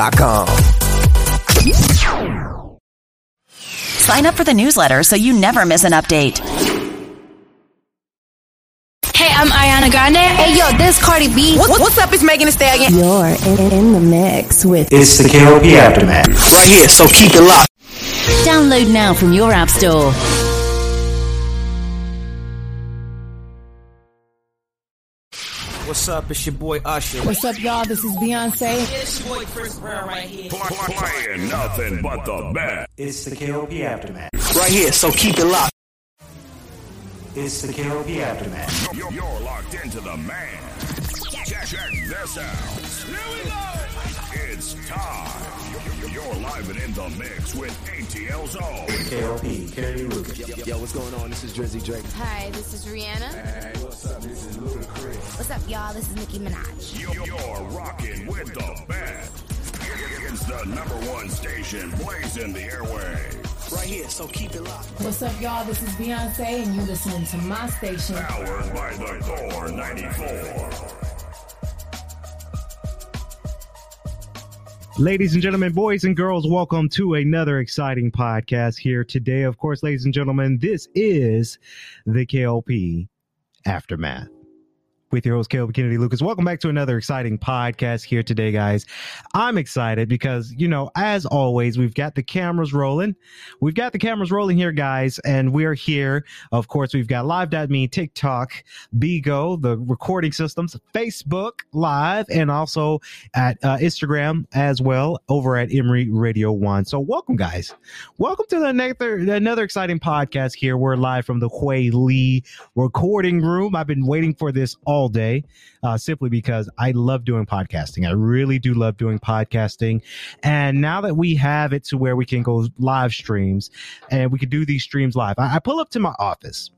morninginspirationalradioshow.com. Sign up for the newsletter so you never miss an update. Hey, I'm Ariana Grande. Hey, yo, this Cardi B. What, what's up? It's Megan Thee Stallion. You're in, in the mix with. It's the KLP Aftermath. Right here, so keep it locked. Download now from your App Store. What's up? It's your boy Usher. What's up, y'all? This is Beyonce. It's your boy Chris Brown right here. Playing nothing but the best. It's the KLP Aftermath. Right here, so keep it locked. It's the KLP Aftermath. You're, you're locked into the man. Check, check this out. Here we go. It's time. You're live and in the mix with ATL Zone. KLP, Kennedy Lucas. Yo, yo, what's going on? This is Drizzy Drake. Hi, this is Rihanna. Hey, what's up? This is Ludacris. What's up, y'all? This is Nicki Minaj. You're, you're rocking with the best. It's the number one station blazing the airwaves. Right here, so keep it locked. What's up, y'all? This is Beyonce, and you're listening to my station. Powered by the Core 94. Ladies and gentlemen, boys and girls, welcome to another exciting podcast here today. Of course, ladies and gentlemen, this is the KLP Aftermath with your host, Caleb Kennedy Lucas. Welcome back to another exciting podcast here today, guys. I'm excited because, you know, as always, we've got the cameras rolling. We've got the cameras rolling here, guys, and we're here. Of course, we've got live.me, TikTok, Bigo, the recording systems, Facebook Live, and also at uh, Instagram as well over at Emory Radio One. So, welcome, guys. Welcome to the another, another exciting podcast here. We're live from the Hui Lee recording room. I've been waiting for this all all day uh, simply because I love doing podcasting. I really do love doing podcasting. And now that we have it to where we can go live streams and we can do these streams live, I, I pull up to my office.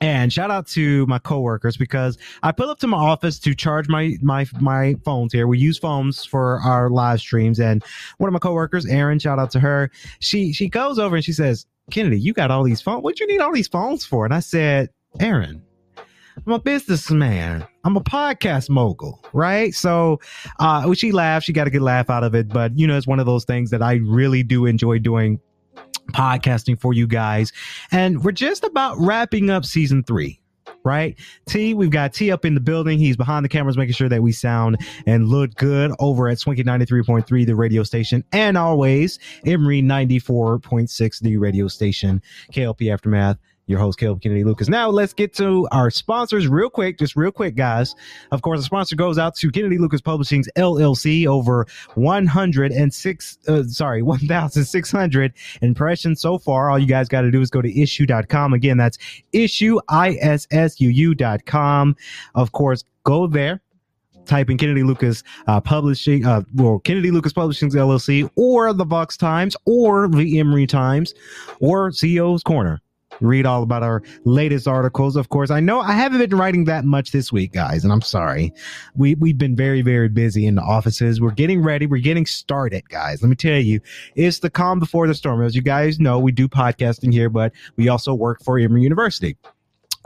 And shout out to my coworkers because I pull up to my office to charge my my my phones here. We use phones for our live streams, and one of my coworkers, Erin, shout out to her. She she goes over and she says, "Kennedy, you got all these phones. What you need all these phones for?" And I said, "Erin, I'm a businessman. I'm a podcast mogul, right? So, uh, when she laughed, she got a good laugh out of it. But you know, it's one of those things that I really do enjoy doing podcasting for you guys. And we're just about wrapping up season three. Right, T. We've got T up in the building. He's behind the cameras, making sure that we sound and look good over at Swinky ninety three point three, the radio station, and always point six, the radio station. KLP Aftermath your host, Caleb Kennedy Lucas. Now let's get to our sponsors real quick, just real quick, guys. Of course, the sponsor goes out to Kennedy Lucas Publishing's LLC, over 106, uh, sorry, 1,600 impressions so far. All you guys got to do is go to issuu.com. Again, that's issue, I-S-S-U-U.com. Of course, go there type in Kennedy Lucas uh, Publishing, uh, well, Kennedy Lucas Publishing's LLC, or the Vox Times, or the Emory Times, or CEO's Corner read all about our latest articles. Of course, I know I haven't been writing that much this week, guys, and I'm sorry. We we've been very very busy in the offices. We're getting ready. We're getting started, guys. Let me tell you, it's the calm before the storm. As you guys know, we do podcasting here, but we also work for Emory University.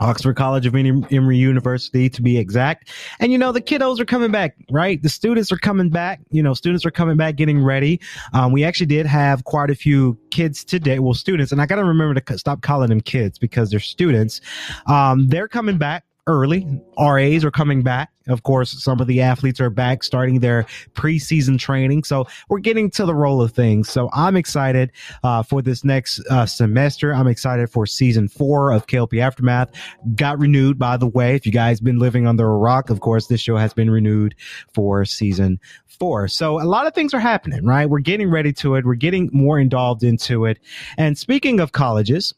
Oxford College of Emory University to be exact. And you know, the kiddos are coming back, right? The students are coming back. You know, students are coming back, getting ready. Um, we actually did have quite a few kids today. Well, students, and I got to remember to stop calling them kids because they're students. Um, they're coming back early. RAs are coming back. Of course, some of the athletes are back starting their preseason training. So we're getting to the roll of things. So I'm excited uh, for this next uh, semester. I'm excited for season four of KLP Aftermath. Got renewed, by the way. If you guys been living under a rock, of course, this show has been renewed for season four. So a lot of things are happening, right? We're getting ready to it. We're getting more involved into it. And speaking of colleges,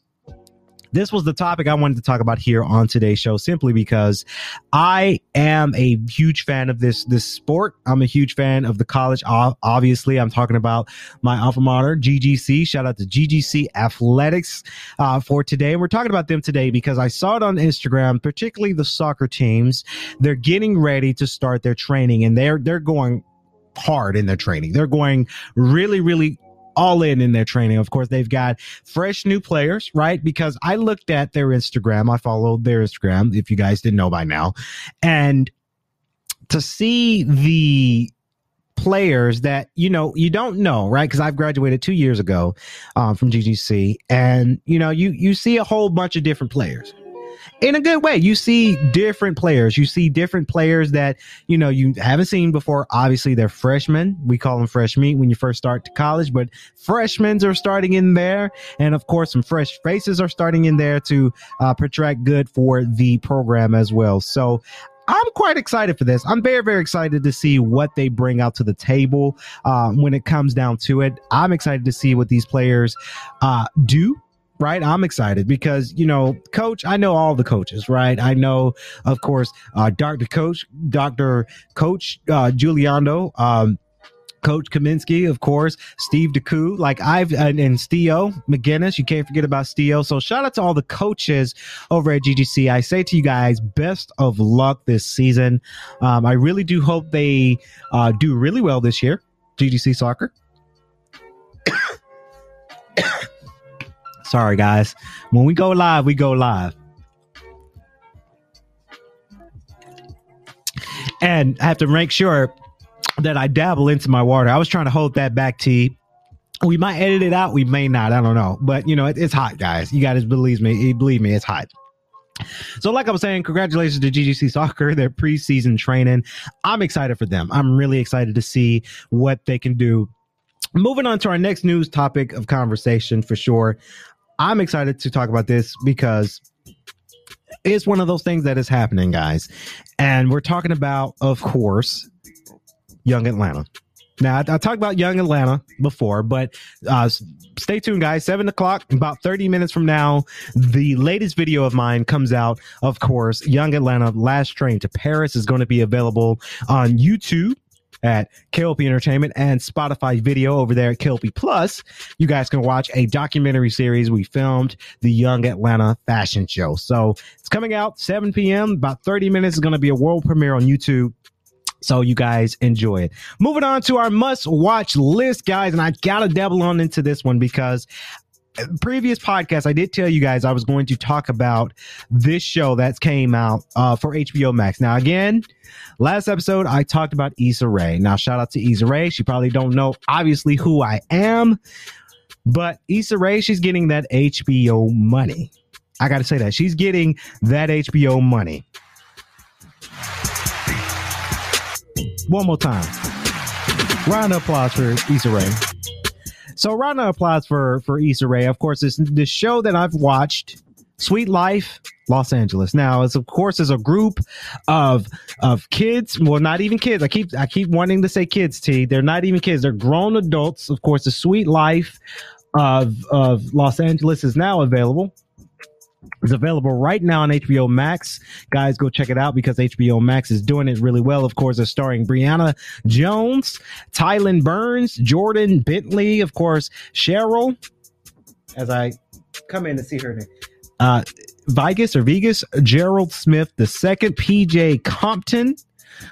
this was the topic I wanted to talk about here on today's show simply because I am a huge fan of this this sport. I'm a huge fan of the college. Obviously, I'm talking about my alma mater, GGC. Shout out to GGC Athletics uh, for today. We're talking about them today because I saw it on Instagram, particularly the soccer teams. They're getting ready to start their training, and they're they're going hard in their training. They're going really, really all in in their training. Of course, they've got fresh new players, right? Because I looked at their Instagram. I followed their Instagram, if you guys didn't know by now. And to see the players that you know you don't know right because i've graduated two years ago um, from ggc and you know you you see a whole bunch of different players in a good way. You see different players. You see different players that, you know, you haven't seen before. Obviously, they're freshmen. We call them fresh meat when you first start to college, but freshmen are starting in there. And of course, some fresh faces are starting in there to uh, portray good for the program as well. So I'm quite excited for this. I'm very, very excited to see what they bring out to the table uh, when it comes down to it. I'm excited to see what these players uh, do right? I'm excited because, you know, coach, I know all the coaches, right? I know, of course, uh, Dr. Coach, Dr. Coach uh, Giuliano, um, Coach Kaminsky, of course, Steve DeCou, like I've and, and Steo McGinnis. You can't forget about Steo. So shout out to all the coaches over at GGC. I say to you guys, best of luck this season. Um, I really do hope they uh, do really well this year. GGC soccer. Sorry, guys. When we go live, we go live. And I have to make sure that I dabble into my water. I was trying to hold that back, T. We might edit it out. We may not. I don't know. But, you know, it, it's hot, guys. You guys believe me. Believe me, it's hot. So, like I was saying, congratulations to GGC Soccer, their preseason training. I'm excited for them. I'm really excited to see what they can do. Moving on to our next news topic of conversation for sure. I'm excited to talk about this because it's one of those things that is happening, guys. And we're talking about, of course, Young Atlanta. Now, I, I talked about Young Atlanta before, but uh, stay tuned, guys. Seven o'clock, about 30 minutes from now, the latest video of mine comes out. Of course, Young Atlanta Last Train to Paris is going to be available on YouTube at KLP Entertainment and Spotify video over there at KLP Plus. You guys can watch a documentary series we filmed, the Young Atlanta Fashion Show. So it's coming out 7 p.m. About 30 minutes is going to be a world premiere on YouTube. So you guys enjoy it. Moving on to our must watch list, guys. And I gotta dabble on into this one because previous podcast, I did tell you guys I was going to talk about this show that came out uh, for HBO Max. Now, again, last episode I talked about Issa Rae. Now, shout out to Issa Rae. She probably don't know obviously who I am, but Issa Rae, she's getting that HBO money. I got to say that she's getting that HBO money. One more time. Round of applause for Issa Rae. So of applause for for Issa Rae. Of course, this the show that I've watched, Sweet Life, Los Angeles. Now, it's of course is a group of of kids. Well, not even kids. I keep I keep wanting to say kids. T. They're not even kids. They're grown adults. Of course, the Sweet Life of of Los Angeles is now available. It's available right now on HBO Max. Guys, go check it out because HBO Max is doing it really well. Of course, it's starring Brianna Jones, Tylen Burns, Jordan Bentley, of course, Cheryl. As I come in to see her name. Uh, Vigus or Vegas, Gerald Smith the second, PJ Compton,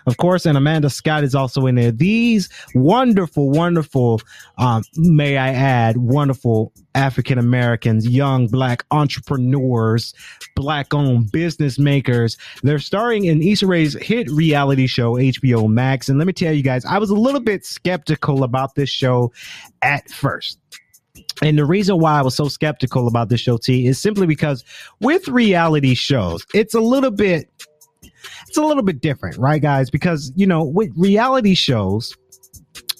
of course, and Amanda Scott is also in there. These wonderful, wonderful, um, may I add, wonderful African Americans, young black entrepreneurs, black owned business makers. They're starring in Issa Rae's hit reality show, HBO Max. And let me tell you guys, I was a little bit skeptical about this show at first. And the reason why I was so skeptical about this show, T, is simply because with reality shows, it's a little bit it's a little bit different, right, guys? Because, you know, with reality shows,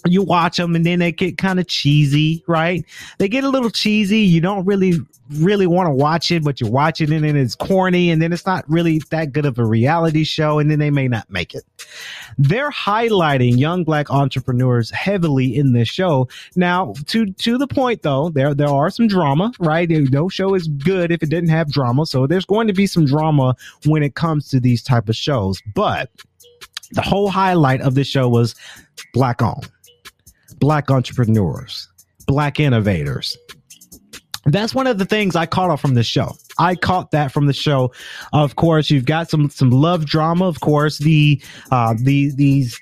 you watch them and then they get kind of cheesy, right? They get a little cheesy. You don't really, really want to watch it, but you watch it and it's corny and then it's not really that good of a reality show and then they may not make it. They're highlighting young black entrepreneurs heavily in this show. Now, to to the point though, there there are some drama, right? No show is good if it didn't have drama. So there's going to be some drama when it comes to these type of shows. But the whole highlight of the show was black owned black entrepreneurs, black innovators. That's one of the things I caught off from the show. I caught that from the show. Of course, you've got some some love drama. Of course, the uh, the these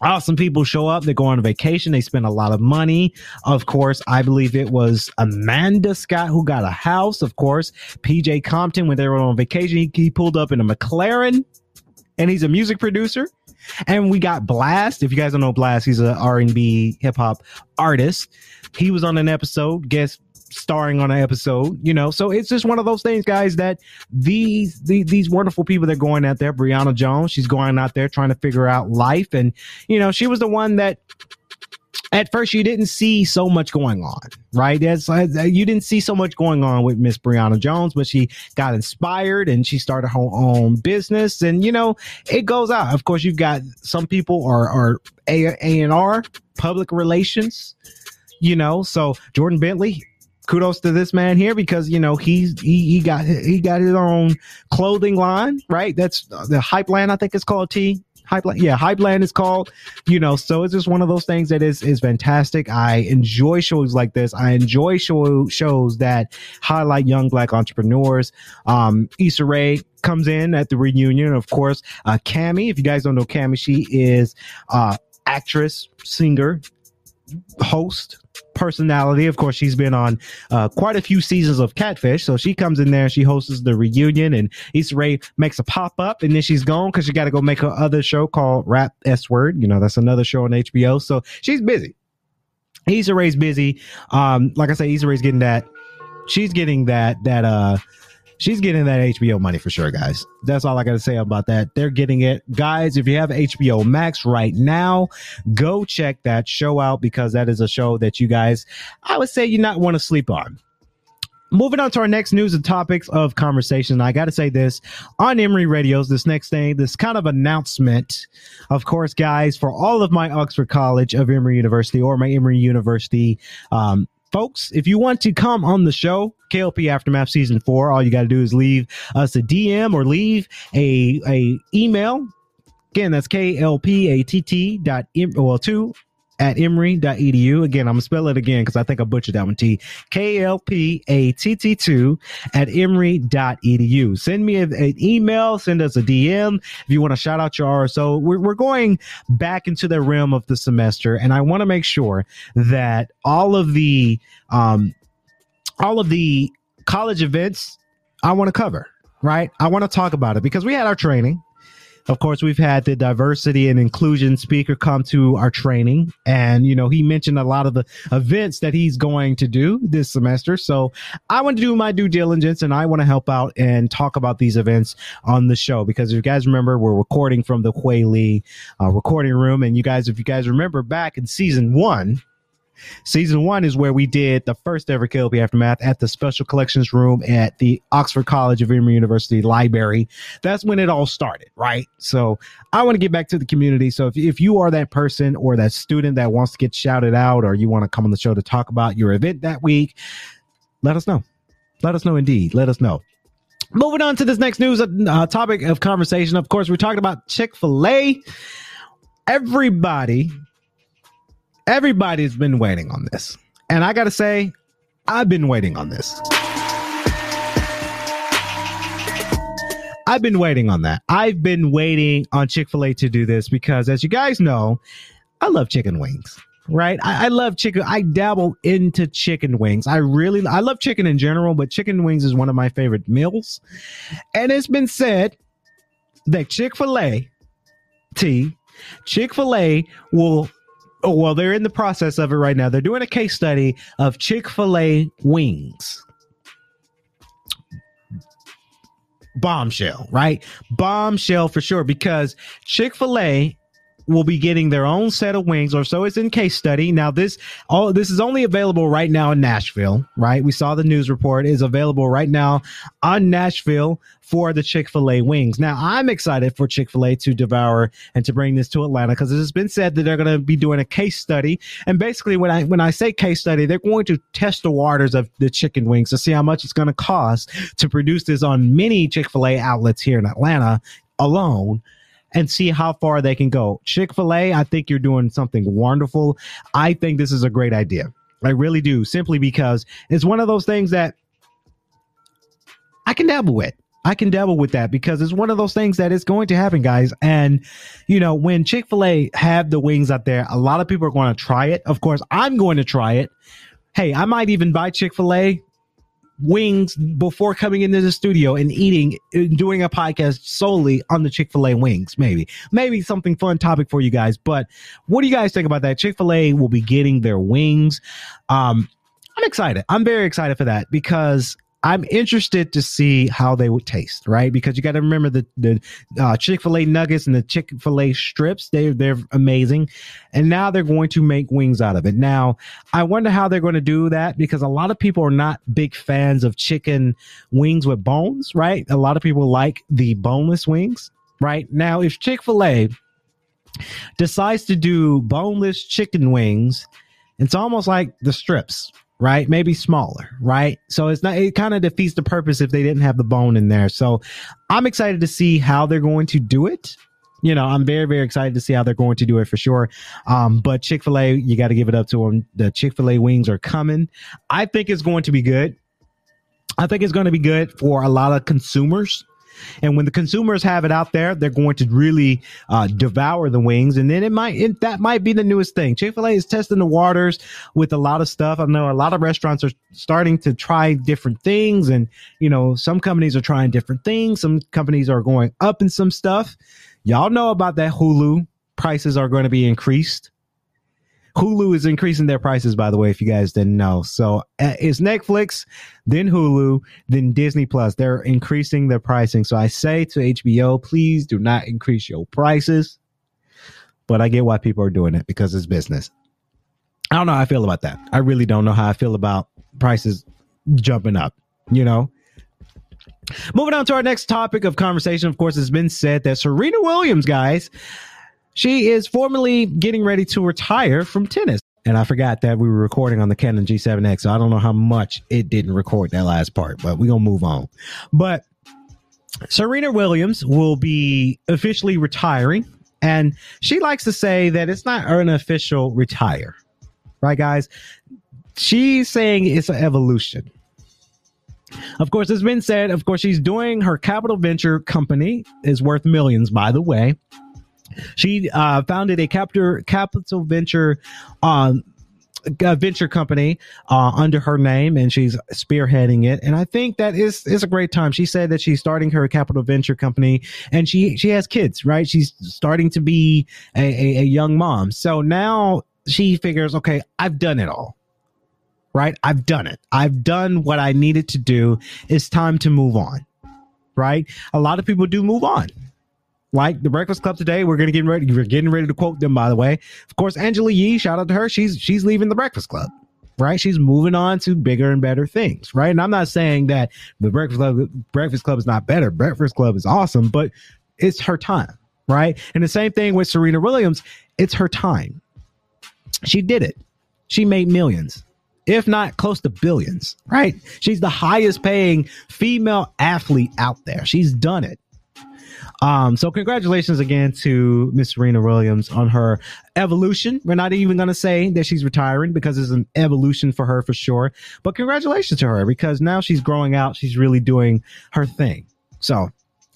awesome people show up. They go on vacation. They spend a lot of money. Of course, I believe it was Amanda Scott who got a house. Of course, PJ Compton when they were on vacation, he, he pulled up in a McLaren, and he's a music producer. And we got Blast. If you guys don't know Blast, he's a R&B hip hop artist. He was on an episode, guest starring on an episode, you know. So it's just one of those things, guys, that these these, these wonderful people that are going out there, Brianna Jones, she's going out there trying to figure out life. And, you know, she was the one that at first you didn't see so much going on, right? That's uh, you didn't see so much going on with Miss Brianna Jones, but she got inspired and she started her own business, and you know it goes out. Of course, you've got some people are are A and R public relations, you know. So Jordan Bentley, kudos to this man here because you know he's he, he got he got his own clothing line, right? That's the hype line, I think it's called T Hypeland, yeah, Hypeland is called. You know, so it's just one of those things that is is fantastic. I enjoy shows like this. I enjoy show, shows that highlight young black entrepreneurs. Um, Issa Rae comes in at the reunion, of course. Uh, Kamie, if you guys don't know Kamie, she is uh actress, singer, host, personality. Of course, she's been on uh, quite a few seasons of Catfish. So she comes in there, she hosts the reunion, and Issa Rae makes a pop up, and then she's gone because she got to go make her other show called Rap S Word. You know, that's another show on HBO. So she's busy. Issa Rae's busy. Um, like I said, Issa Rae's getting that. She's getting that that uh she's getting that HBO money for sure, guys. That's all I got to say about that. They're getting it. Guys, if you have HBO Max right now, go check that show out because that is a show that you guys, I would say, you not want to sleep on. Moving on to our next news and topics of conversation. I got to say this on Emory Radios, this next thing, this kind of announcement, of course, guys, for all of my Oxford College of Emory University or my Emory University um, folks, if you want to come on the show, KLP Aftermath Season 4, all you got to do is leave us a DM or leave a, a email. Again, that's KLPATT dot, well, two at emory.edu. Again, I'm going to spell it again because I think I butchered that one. T K-L-P-A-T-T-2 at emory.edu. Send me an email, send us a DM if you want to shout out your RSO. We're, we're going back into the realm of the semester, and I want to make sure that all of the, um, all of the college events I want to cover, right? I want to talk about it because we had our training of course, we've had the diversity and inclusion speaker come to our training, and you know he mentioned a lot of the events that he's going to do this semester. So I want to do my due diligence, and I want to help out and talk about these events on the show. Because if you guys remember, we're recording from the Huey Lee uh, recording room, and you guys, if you guys remember back in season one, Season one is where we did the first ever KLP Aftermath at the Special Collections Room at the Oxford College of Emory University Library. That's when it all started, right? So I want to get back to the community. So if, if you are that person or that student that wants to get shouted out or you want to come on the show to talk about your event that week, let us know. Let us know indeed. Let us know. Moving on to this next news uh, topic of conversation. Of course, we're talking about Chick fil A. Everybody Everybody's been waiting on this. And I got to say, I've been waiting on this. I've been waiting on that. I've been waiting on Chick fil A to do this because, as you guys know, I love chicken wings, right? I, I, love chicken. I dabble into chicken wings. I really, I love chicken in general, but chicken wings is one of my favorite meals. And it's been said that Chick fil A, T, Chick fil A will Oh, well, they're in the process of it right now. They're doing a case study of Chick fil A wings. Bombshell, right? Bombshell for sure, because Chick fil A will be getting their own set of wings, or so it's in case study. Now, this all this is only available right now in Nashville, right? We saw the news report is available right now on Nashville for the Chick fil A wings. Now, I'm excited for Chick fil A to devour and to bring this to Atlanta because it has been said that they're going to be doing a case study. And basically, when I when I say case study, they're going to test the waters of the chicken wings to see how much it's going to cost to produce this on many Chick fil A outlets here in Atlanta alone and see how far they can go. Chick fil A, I think you're doing something wonderful. I think this is a great idea. I really do, simply because it's one of those things that I can dabble with. I can dabble with that because it's one of those things that is going to happen, guys. And, you know, when Chick fil A have the wings out there, a lot of people are going to try it. Of course, I'm going to try it. Hey, I might even buy Chick fil A wings before coming into the studio and eating, doing a podcast solely on the Chick fil A wings. Maybe, maybe something fun topic for you guys. But what do you guys think about that? Chick fil A will be getting their wings. Um, I'm excited. I'm very excited for that because I'm interested to see how they would taste, right? Because you got to remember the the uh, Chick Fil A nuggets and the Chick Fil A strips. They they're amazing, and now they're going to make wings out of it. Now, I wonder how they're going to do that because a lot of people are not big fans of chicken wings with bones, right? A lot of people like the boneless wings, right? Now, if Chick Fil A decides to do boneless chicken wings, it's almost like the strips, right? Maybe smaller, right? So it's not, it kind of defeats the purpose if they didn't have the bone in there. So I'm excited to see how they're going to do it. You know, I'm very, very excited to see how they're going to do it for sure. Um, but Chick fil A, you got to give it up to them. The Chick fil A wings are coming. I think it's going to be good. I think it's going to be good for a lot of consumers. And when the consumers have it out there, they're going to really uh, devour the wings. And then it might, it, that might be the newest thing. Chick fil A is testing the waters with a lot of stuff. I know a lot of restaurants are starting to try different things. And, you know, some companies are trying different things. Some companies are going up in some stuff. Y'all know about that Hulu prices are going to be increased. Hulu is increasing their prices, by the way, if you guys didn't know. So uh, it's Netflix, then Hulu, then Disney Plus. They're increasing their pricing. So I say to HBO, please do not increase your prices. But I get why people are doing it because it's business. I don't know how I feel about that. I really don't know how I feel about prices jumping up, you know? Moving on to our next topic of conversation, of course, it's been said that Serena Williams, guys, she is formally getting ready to retire from tennis. And I forgot that we were recording on the Canon G7X. So I don't know how much it didn't record that last part, but we're going to move on. But Serena Williams will be officially retiring. And she likes to say that it's not an official retire. Right, guys? She's saying it's an evolution. Of course, it's been said, of course, she's doing her capital venture company is worth millions, by the way. She uh, founded a capital capital venture um, a venture company uh, under her name, and she's spearheading it. And I think that is is a great time. She said that she's starting her capital venture company, and she she has kids, right? She's starting to be a, a, a young mom. So now she figures, okay, I've done it all. Right? I've done it. I've done what I needed to do. It's time to move on. Right? A lot of people do move on like the Breakfast Club today. We're gonna get ready. We're getting ready to quote them, by the way. Of course, Angela Yee. Shout out to her. She's she's leaving the Breakfast Club. Right, she's moving on to bigger and better things. Right, and I'm not saying that the Breakfast Club Breakfast Club is not better. Breakfast Club is awesome, but it's her time. Right, and the same thing with Serena Williams. It's her time. She did it. She made millions if not close to billions, right? She's the highest paying female athlete out there. She's done it. Um, so congratulations again to Miss Serena Williams on her evolution. We're not even going to say that she's retiring because it's an evolution for her for sure. But congratulations to her because now she's growing out. She's really doing her thing. So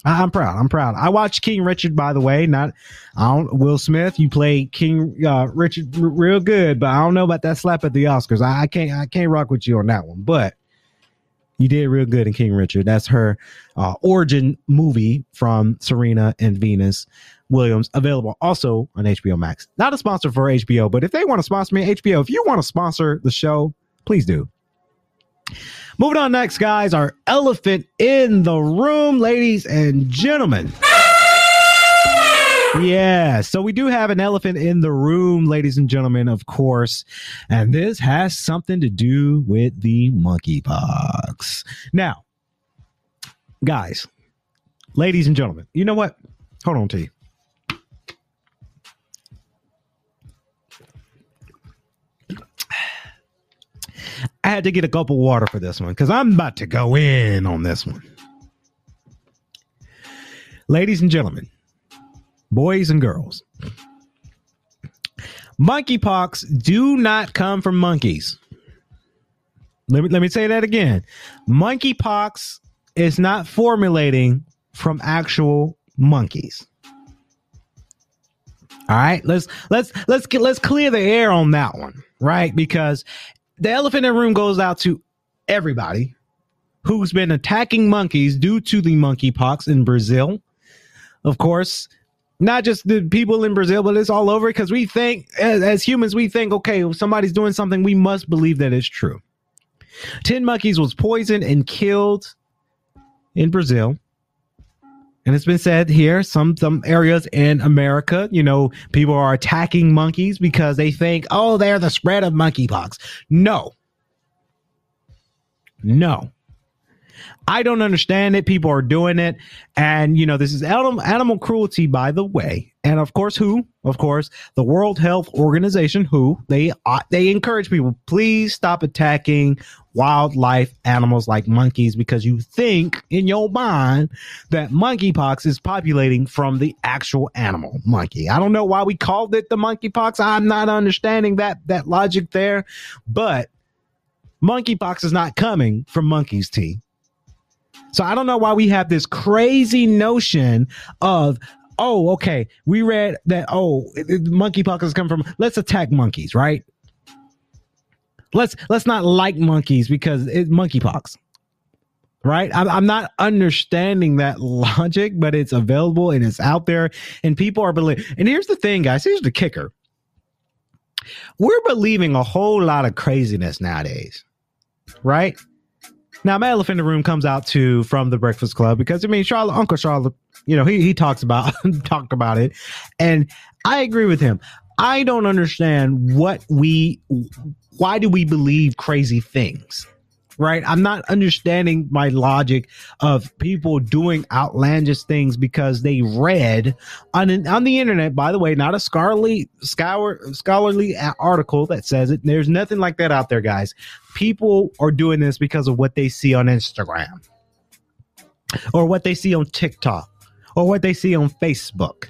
I- I'm proud. I'm proud. I watched King Richard, by the way. Not, I don't. Will Smith, you play King uh, Richard r- real good, but I don't know about that slap at the Oscars. I, I can't. I can't rock with you on that one. But you did real good in King Richard. That's her uh, origin movie from Serena and Venus Williams, available also on HBO Max. Not a sponsor for HBO, but if they want to sponsor me, HBO, if you want to sponsor the show, please do. Moving on next, guys, our elephant in the room, ladies and gentlemen. Yeah, so we do have an elephant in the room, ladies and gentlemen, of course, and this has something to do with the monkeypox. Now, guys, ladies and gentlemen, you know what? Hold on to you. I had to get a cup of water for this one because I'm about to go in on this one. Ladies and gentlemen, boys and girls, monkeypox do not come from monkeys. Let me, let me say that again. Monkeypox is not formulating from actual monkeys. All right, let's let's let's get let's clear the air on that one, right? Because the elephant in the room goes out to everybody who's been attacking monkeys due to the monkeypox in Brazil. Of course, not just the people in Brazil, but it's all over because we think, as, as, humans, we think, okay, somebody's doing something, we must believe that it's true. 10 monkeys was poisoned and killed in Brazil. And it's been said here, some some areas in America, you know, people are attacking monkeys because they think, oh, they're the spread of monkeypox. No. No. I don't understand it. People are doing it. And, you know, this is animal, animal cruelty, by the way. And of course, who? Of course, the World Health Organization, who they uh, they encourage people, please stop attacking wildlife animals like monkeys because you think in your mind that monkeypox is populating from the actual animal monkey. I don't know why we called it the monkeypox. I'm not understanding that that logic there, but monkeypox is not coming from monkeys, T. So I don't know why we have this crazy notion of oh, okay, we read that oh, monkeypox has come from let's attack monkeys, right? Let's let's not like monkeys because it's monkeypox. Right? I'm, I'm not understanding that logic, but it's available and it's out there, and people are believing. And here's the thing, guys. Here's the kicker. We're believing a whole lot of craziness nowadays, right? Now, my elephant in the room comes out to from the Breakfast Club because I mean, Charlotte, Uncle Charlotte, you know, he he talks about talk about it, and I agree with him. I don't understand what we, why do we believe crazy things? Right? I'm not understanding my logic of people doing outlandish things because they read on an, on the internet. By the way, not a scholarly scholar, scholarly article that says it. There's nothing like that out there, guys. People are doing this because of what they see on Instagram, or what they see on TikTok, or what they see on Facebook.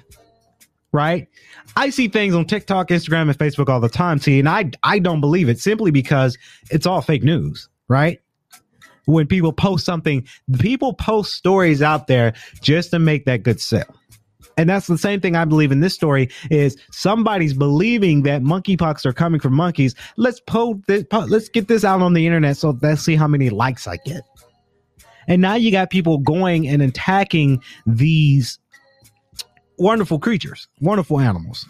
Right? I see things on TikTok, Instagram, and Facebook all the time, see, and I I don't believe it simply because it's all fake news right? When people post something, people post stories out there just to make that good sale. And that's the same thing I believe in this story is somebody's believing that monkeypox are coming from monkeys. Let's post this, let's get this out on the internet so let's see how many likes I get. And now you got people going and attacking these wonderful creatures, wonderful animals,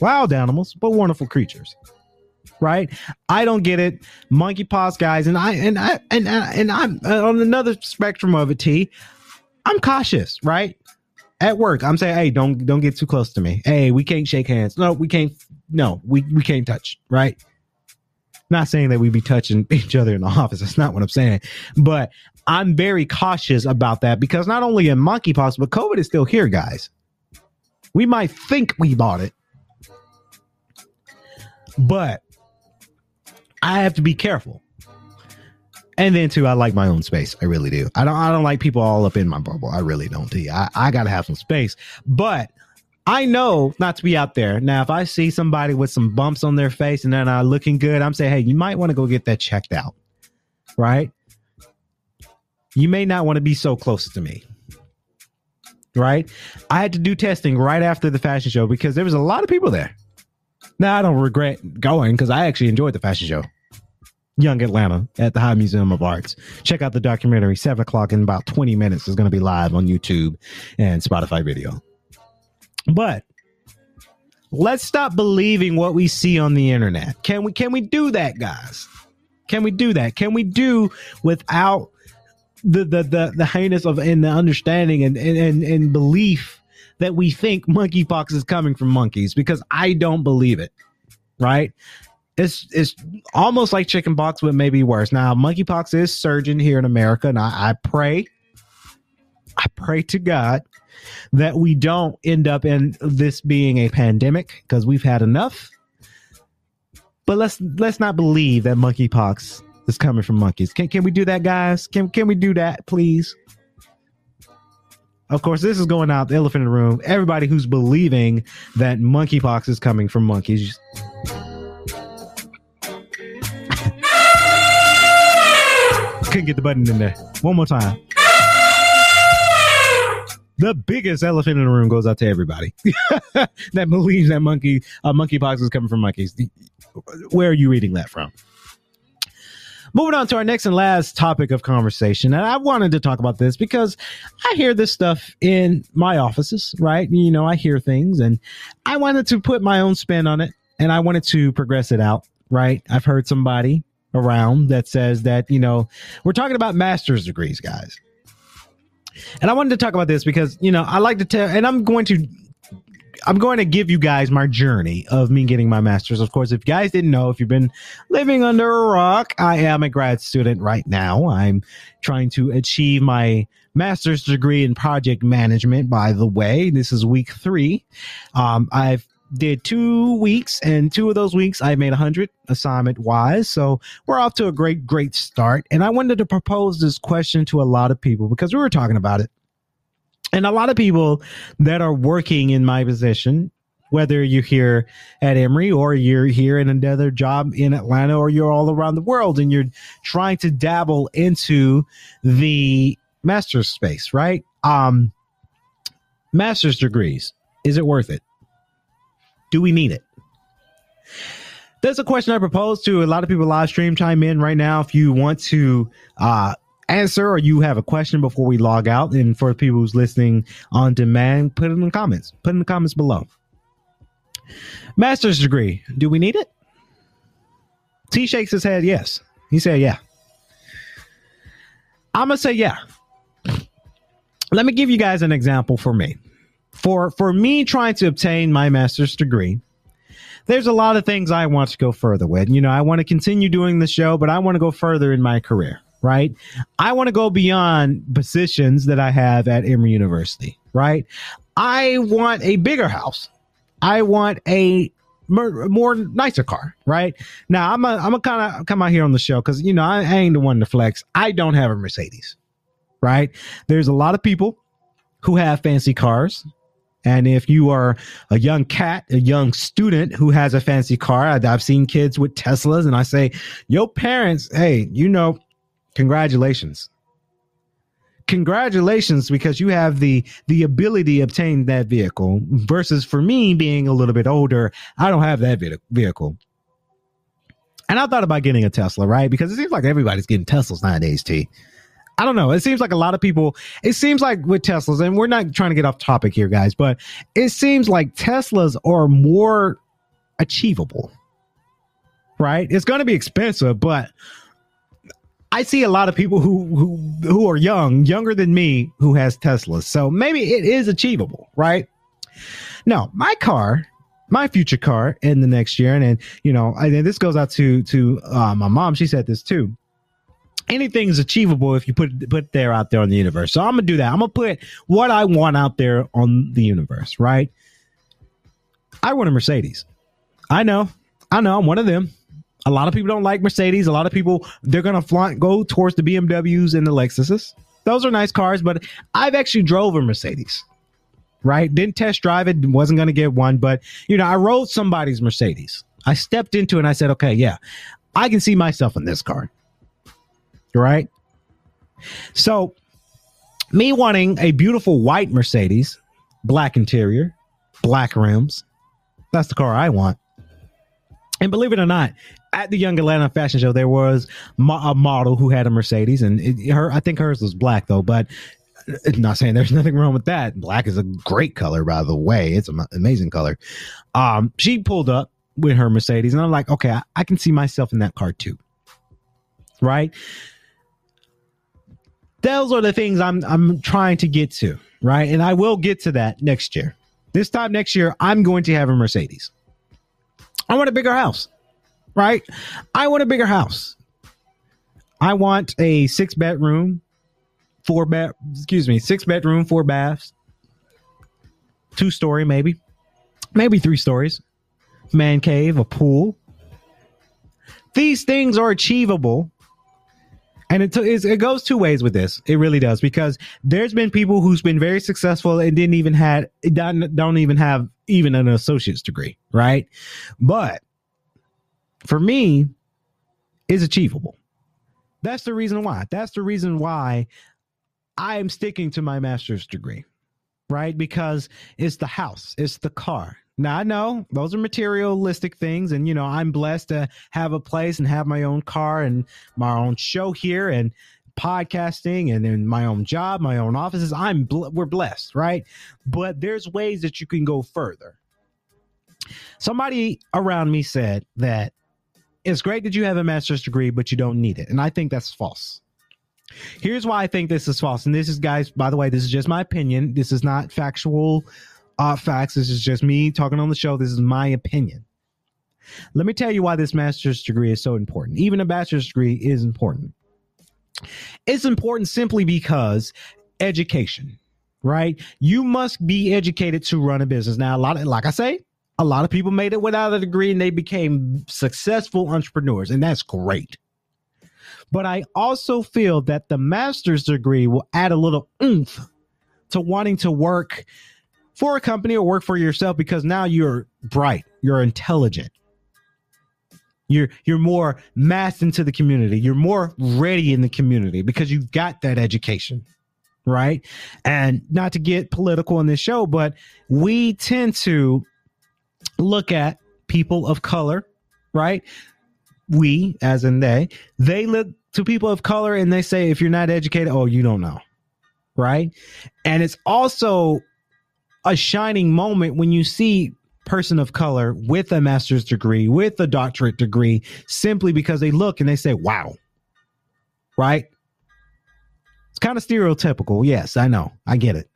wild animals, but wonderful creatures right? I don't get it. Monkeypox guys, and I and I and and I'm uh, on another spectrum of it. T, I'm cautious, right? At work, I'm saying, hey, don't don't get too close to me. Hey, we can't shake hands. No, we can't. No, we we can't touch. Right? Not saying that we'd be touching each other in the office. That's not what I'm saying. But I'm very cautious about that because not only in monkeypox, but COVID is still here, guys. We might think we bought it, but I have to be careful. And then too, I like my own space. I really do. I don't. I don't like people all up in my bubble. I really don't. Too. I, I gotta have some space. But I know not to be out there. Now, if I see somebody with some bumps on their face and they're not looking good, I'm saying, hey, you might want to go get that checked out. Right? You may not want to be so close to me. Right? I had to do testing right after the fashion show because there was a lot of people there. Now I don't regret going because I actually enjoyed the fashion show. Young Atlanta at the High Museum of Arts. Check out the documentary. Seven o'clock in about twenty minutes is going to be live on YouTube and Spotify video. But let's stop believing what we see on the internet. Can we? Can we do that, guys? Can we do that? Can we do without the the the, the heinous of and the understanding and and and, and belief that we think monkeypox is coming from monkeys because I don't believe it. Right? It's it's almost like chickenpox, but maybe worse. Now, monkeypox is surging here in America, and I, I pray, I pray to God that we don't end up in this being a pandemic because we've had enough. But let's let's not believe that monkeypox is coming from monkeys. Can can we do that, guys? Can can we do that, please? Of course, this is going out the elephant in the room. Everybody who's believing that monkeypox is coming from monkeys. Couldn't get the button in there. One more time. The biggest elephant in the room goes out to everybody that believes that monkey uh, monkeypox is coming from monkeys. Where are you reading that from? Moving on to our next and last topic of conversation. And I wanted to talk about this because I hear this stuff in my offices, right? You know, I hear things and I wanted to put my own spin on it and I wanted to progress it out, right? I've heard somebody around that says that, you know, we're talking about master's degrees, guys. And I wanted to talk about this because, you know, I like to tell, and I'm going to I'm going to give you guys my journey of me getting my master's. Of course, if you guys didn't know, if you've been living under a rock, I am a grad student right now. I'm trying to achieve my master's degree in project management. By the way, this is week three. Um, I've did two weeks and two of those weeks I made a hundred assignment wise. So we're off to a great, great start. And I wanted to propose this question to a lot of people because we were talking about it. And a lot of people that are working in my position, whether you're here at Emory or you're here in another job in Atlanta or you're all around the world and you're trying to dabble into the master's space, right? Um, master's degrees. Is it worth it? Do we need it? That's a question I propose to a lot of people live stream. Chime in right now if you want to uh, answer or you have a question before we log out. And for people who's listening on demand, put it in the comments. Put in the comments below. Master's degree. Do we need it? T shakes his head. Yes. He said, yeah. I'm gonna say yeah. Let me give you guys an example for me. For for me trying to obtain my master's degree, there's a lot of things I want to go further with. You know, I want to continue doing the show, but I want to go further in my career, right? I want to go beyond positions that I have at Emory University, right? I want a bigger house. I want a more, more nicer car, right? Now I'm a, I'm a kind of come out here on the show because you know I, I ain't the one to flex. I don't have a Mercedes, right? There's a lot of people who have fancy cars. And if you are a young cat, a young student who has a fancy car, I've seen kids with Teslas, and I say, your parents, hey, you know, congratulations. Congratulations, because you have the the ability to obtain that vehicle. Versus for me being a little bit older, I don't have that vehicle. And I thought about getting a Tesla, right? Because it seems like everybody's getting Teslas nowadays, T. I don't know. It seems like a lot of people, it seems like with Teslas, and we're not trying to get off topic here, guys, but it seems like Teslas are more achievable, right? It's going to be expensive, but I see a lot of people who, who, who are young, younger than me, who has Teslas. So maybe it is achievable, right? Now, my car, my future car in the next year, and, and you know, I, and this goes out to, to uh, my mom. She said this too anything is achievable if you put put there out there on the universe. So I'm gonna do that. I'm gonna put what I want out there on the universe, right? I want a Mercedes. I know, I know, I'm one of them. A lot of people don't like Mercedes. A lot of people they're gonna flaunt, go towards the BMWs and the Lexuses. Those are nice cars, but I've actually drove a Mercedes. Right? Didn't test drive it, wasn't gonna get one, but you know, I rode somebody's Mercedes. I stepped into it and I said, okay, yeah, I can see myself in this car right? So, me wanting a beautiful white Mercedes, black interior, black rims, that's the car I want. And believe it or not, at the Young Atlanta Fashion Show, there was a model who had a Mercedes, and it, her I think hers was black though. But not saying there's nothing wrong with that. Black is a great color, by the way. It's an amazing color. Um, she pulled up with her Mercedes, and I'm like, okay, I, I can see myself in that car too. Right? those are the things I'm I'm trying to get to. right? And I will get to that next year. This time next year, I'm going to have a Mercedes. I want a bigger house, right? I want a bigger house. I want a six bedroom, four bed, excuse me, six bedroom, four baths, two story, maybe, maybe three stories, man cave, a pool. These things are achievable. And it, it goes two ways with this. It really does because there's been people who's been very successful and didn't even had don't, don't even have even an associate's degree, right? But for me, is achievable. That's the reason why. That's the reason why I am sticking to my master's degree, right? Because it's the house, it's the car, now I know those are materialistic things, and you know I'm blessed to have a place and have my own car and my own show here and podcasting and then my own job, my own offices. I'm bl- we're blessed, right? But there's ways that you can go further. Somebody around me said that it's great that you have a master's degree, but you don't need it, and I think that's false. Here's why I think this is false, and this is guys. By the way, this is just my opinion. This is not factual uh, facts. This is just me talking on the show. This is my opinion. Let me tell you why this master's degree is so important. Even a bachelor's degree is important. It's important simply because education, right? You must be educated to run a business. Now, a lot of, like I say, a lot of people made it without a degree and they became successful entrepreneurs, and that's great. But I also feel that the master's degree will add a little oomph to wanting to work for a company or work for yourself because now you're bright, you're intelligent. You're you're more massed into the community. You're more ready in the community because you've got that education. Right? And not to get political in this show, but we tend to look at people of color, right? We, as in they, they look to people of color and they say, if you're not educated, oh, you don't know. Right. And it's also a shining moment when you see person of color with a master's degree, with a doctorate degree, simply because they look and they say, wow. Right? It's kind of stereotypical. Yes, I know. I get it.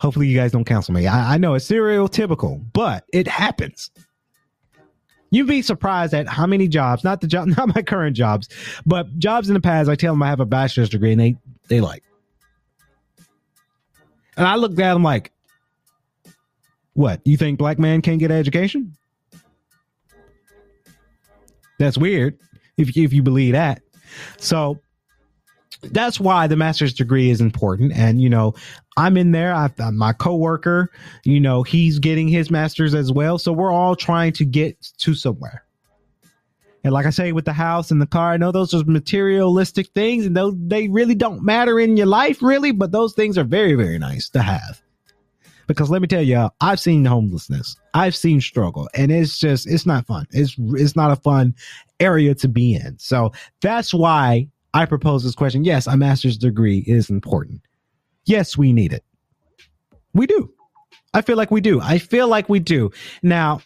Hopefully, you guys don't cancel me. I, I know it's stereotypical, but it happens. You'd be surprised at how many jobs, not the job, not my current jobs, but jobs in the past. I tell them I have a bachelor's degree, and they they like, and I look at them like, what? You think black man can't get education? That's weird if if you believe that. So that's why the master's degree is important. And you know, I'm in there. I've my coworker. You know, he's getting his master's as well. So we're all trying to get to somewhere. And like I say, with the house and the car, I know those are materialistic things, and they really don't matter in your life, really. But those things are very, very nice to have because let me tell y'all, I've seen homelessness, I've seen struggle, and it's just it's not fun. It's it's not a fun area to be in. So that's why I propose this question. Yes, a master's degree is important. Yes, we need it. We do. I feel like we do. I feel like we do. Now,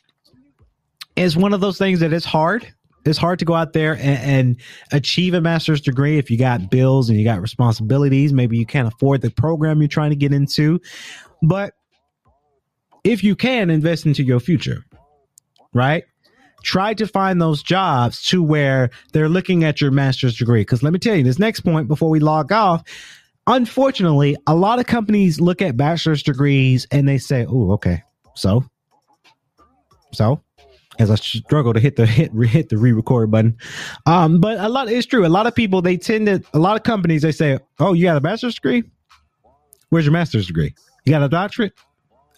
it's one of those things that is hard. It's hard to go out there and, and, achieve a master's degree if you got bills and you got responsibilities. Maybe you can't afford the program you're trying to get into. But if you can invest into your future, right? Try to find those jobs to where they're looking at your master's degree. Because let me tell you, this next point before we log off, unfortunately, a lot of companies look at bachelor's degrees and they say, "Oh, okay, so, so." As I struggle to hit the hit hit the re-record button, um, but a lot it's true. A lot of people they tend to a lot of companies they say, "Oh, you got a bachelor's degree? Where's your master's degree? You got a doctorate?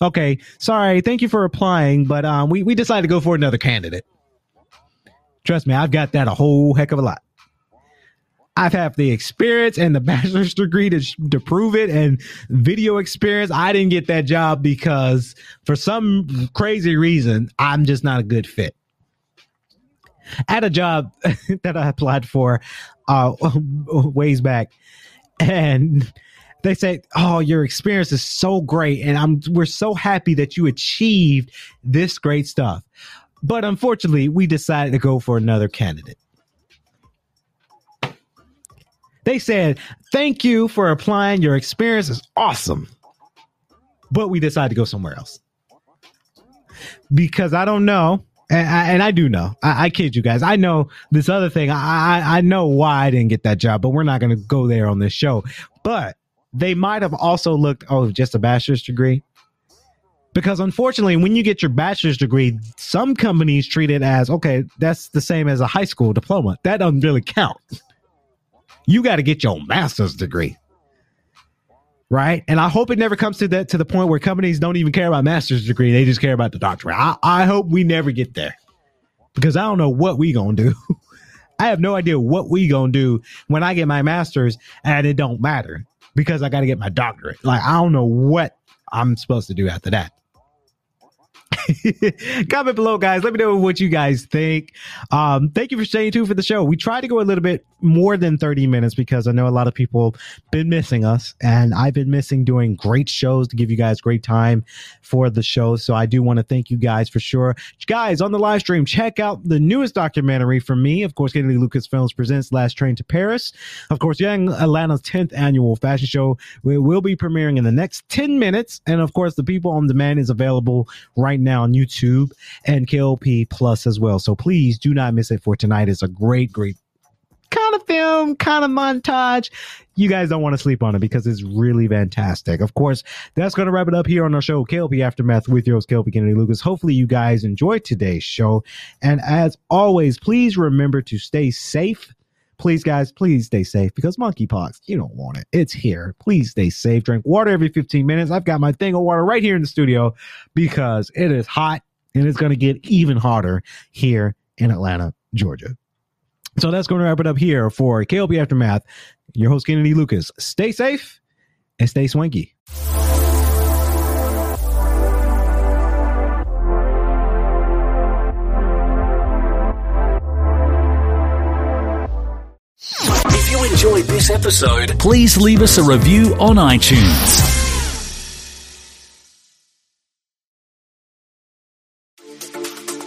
Okay, sorry. Thank you for applying, but um, we we decided to go for another candidate. Trust me, I've got that a whole heck of a lot. I've had the experience and the bachelor's degree to, to prove it and video experience. I didn't get that job because for some crazy reason, I'm just not a good fit. At a job that I applied for uh, ways back and they say, "Oh, your experience is so great, and I'm we're so happy that you achieved this great stuff." But unfortunately, we decided to go for another candidate. They said, "Thank you for applying. Your experience is awesome." but we decided to go somewhere else because I don't know. And I, and I do know. I, I, kid you guys. I know this other thing. I, I know why I didn't get that job, but we're not going to go there on this show. But they might have also looked, oh, just a bachelor's degree. Because unfortunately, when you get your bachelor's degree, some companies treat it as okay, that's the same as a high school diploma. That doesn't really count. You got to get your master's degree right? And I hope it never comes to that to the point where companies don't even care about master's degree; they just care about the doctorate. I, I hope we never get there because I don't know what we gonna do. I have no idea what we gonna do when I get my master's, and it don't matter because I got to get my doctorate. Like I don't know what I'm supposed to do after that. Comment below, guys. Let me know what you guys think. Um, thank you for staying tuned for the show. We try to go a little bit more than 30 minutes because I know a lot of people been missing us, and I've been missing doing great shows to give you guys great time for the show. So I do want to thank you guys for sure. Guys, on the live stream, check out the newest documentary from me. Of course, Kennedy Lucas Films presents Last Train to Paris. Of course, Young Atlanta's 10th annual fashion show We will be premiering in the next 10 minutes. And of course, the People on Demand is available right now on YouTube and KLP Plus as well. So please do not miss it for tonight. It's a great, great kind of film, kind of montage. You guys don't want to sleep on it because it's really fantastic. Of course, that's going to wrap it up here on our show, KLP Aftermath with your host, KLP Kennedy Lucas. Hopefully, you guys enjoyed today's show. And as always, please remember to stay safe. Please, guys, please stay safe because monkeypox, you don't want it. It's here. Please stay safe. Drink water every 15 minutes. I've got my thing of water right here in the studio because it is hot and it's going to get even hotter here in Atlanta, Georgia. So that's going to wrap it up here for KLP Aftermath. Your host, Kennedy Lucas. Stay safe and stay swanky. Episode, please leave us a review on iTunes.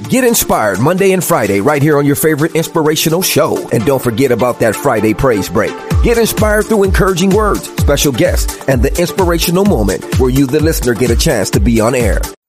Get inspired Monday and Friday right here on your favorite inspirational show. And don't forget about that Friday praise break. Get inspired through encouraging words, special guests, and the inspirational moment where you, the listener, get a chance to be on air.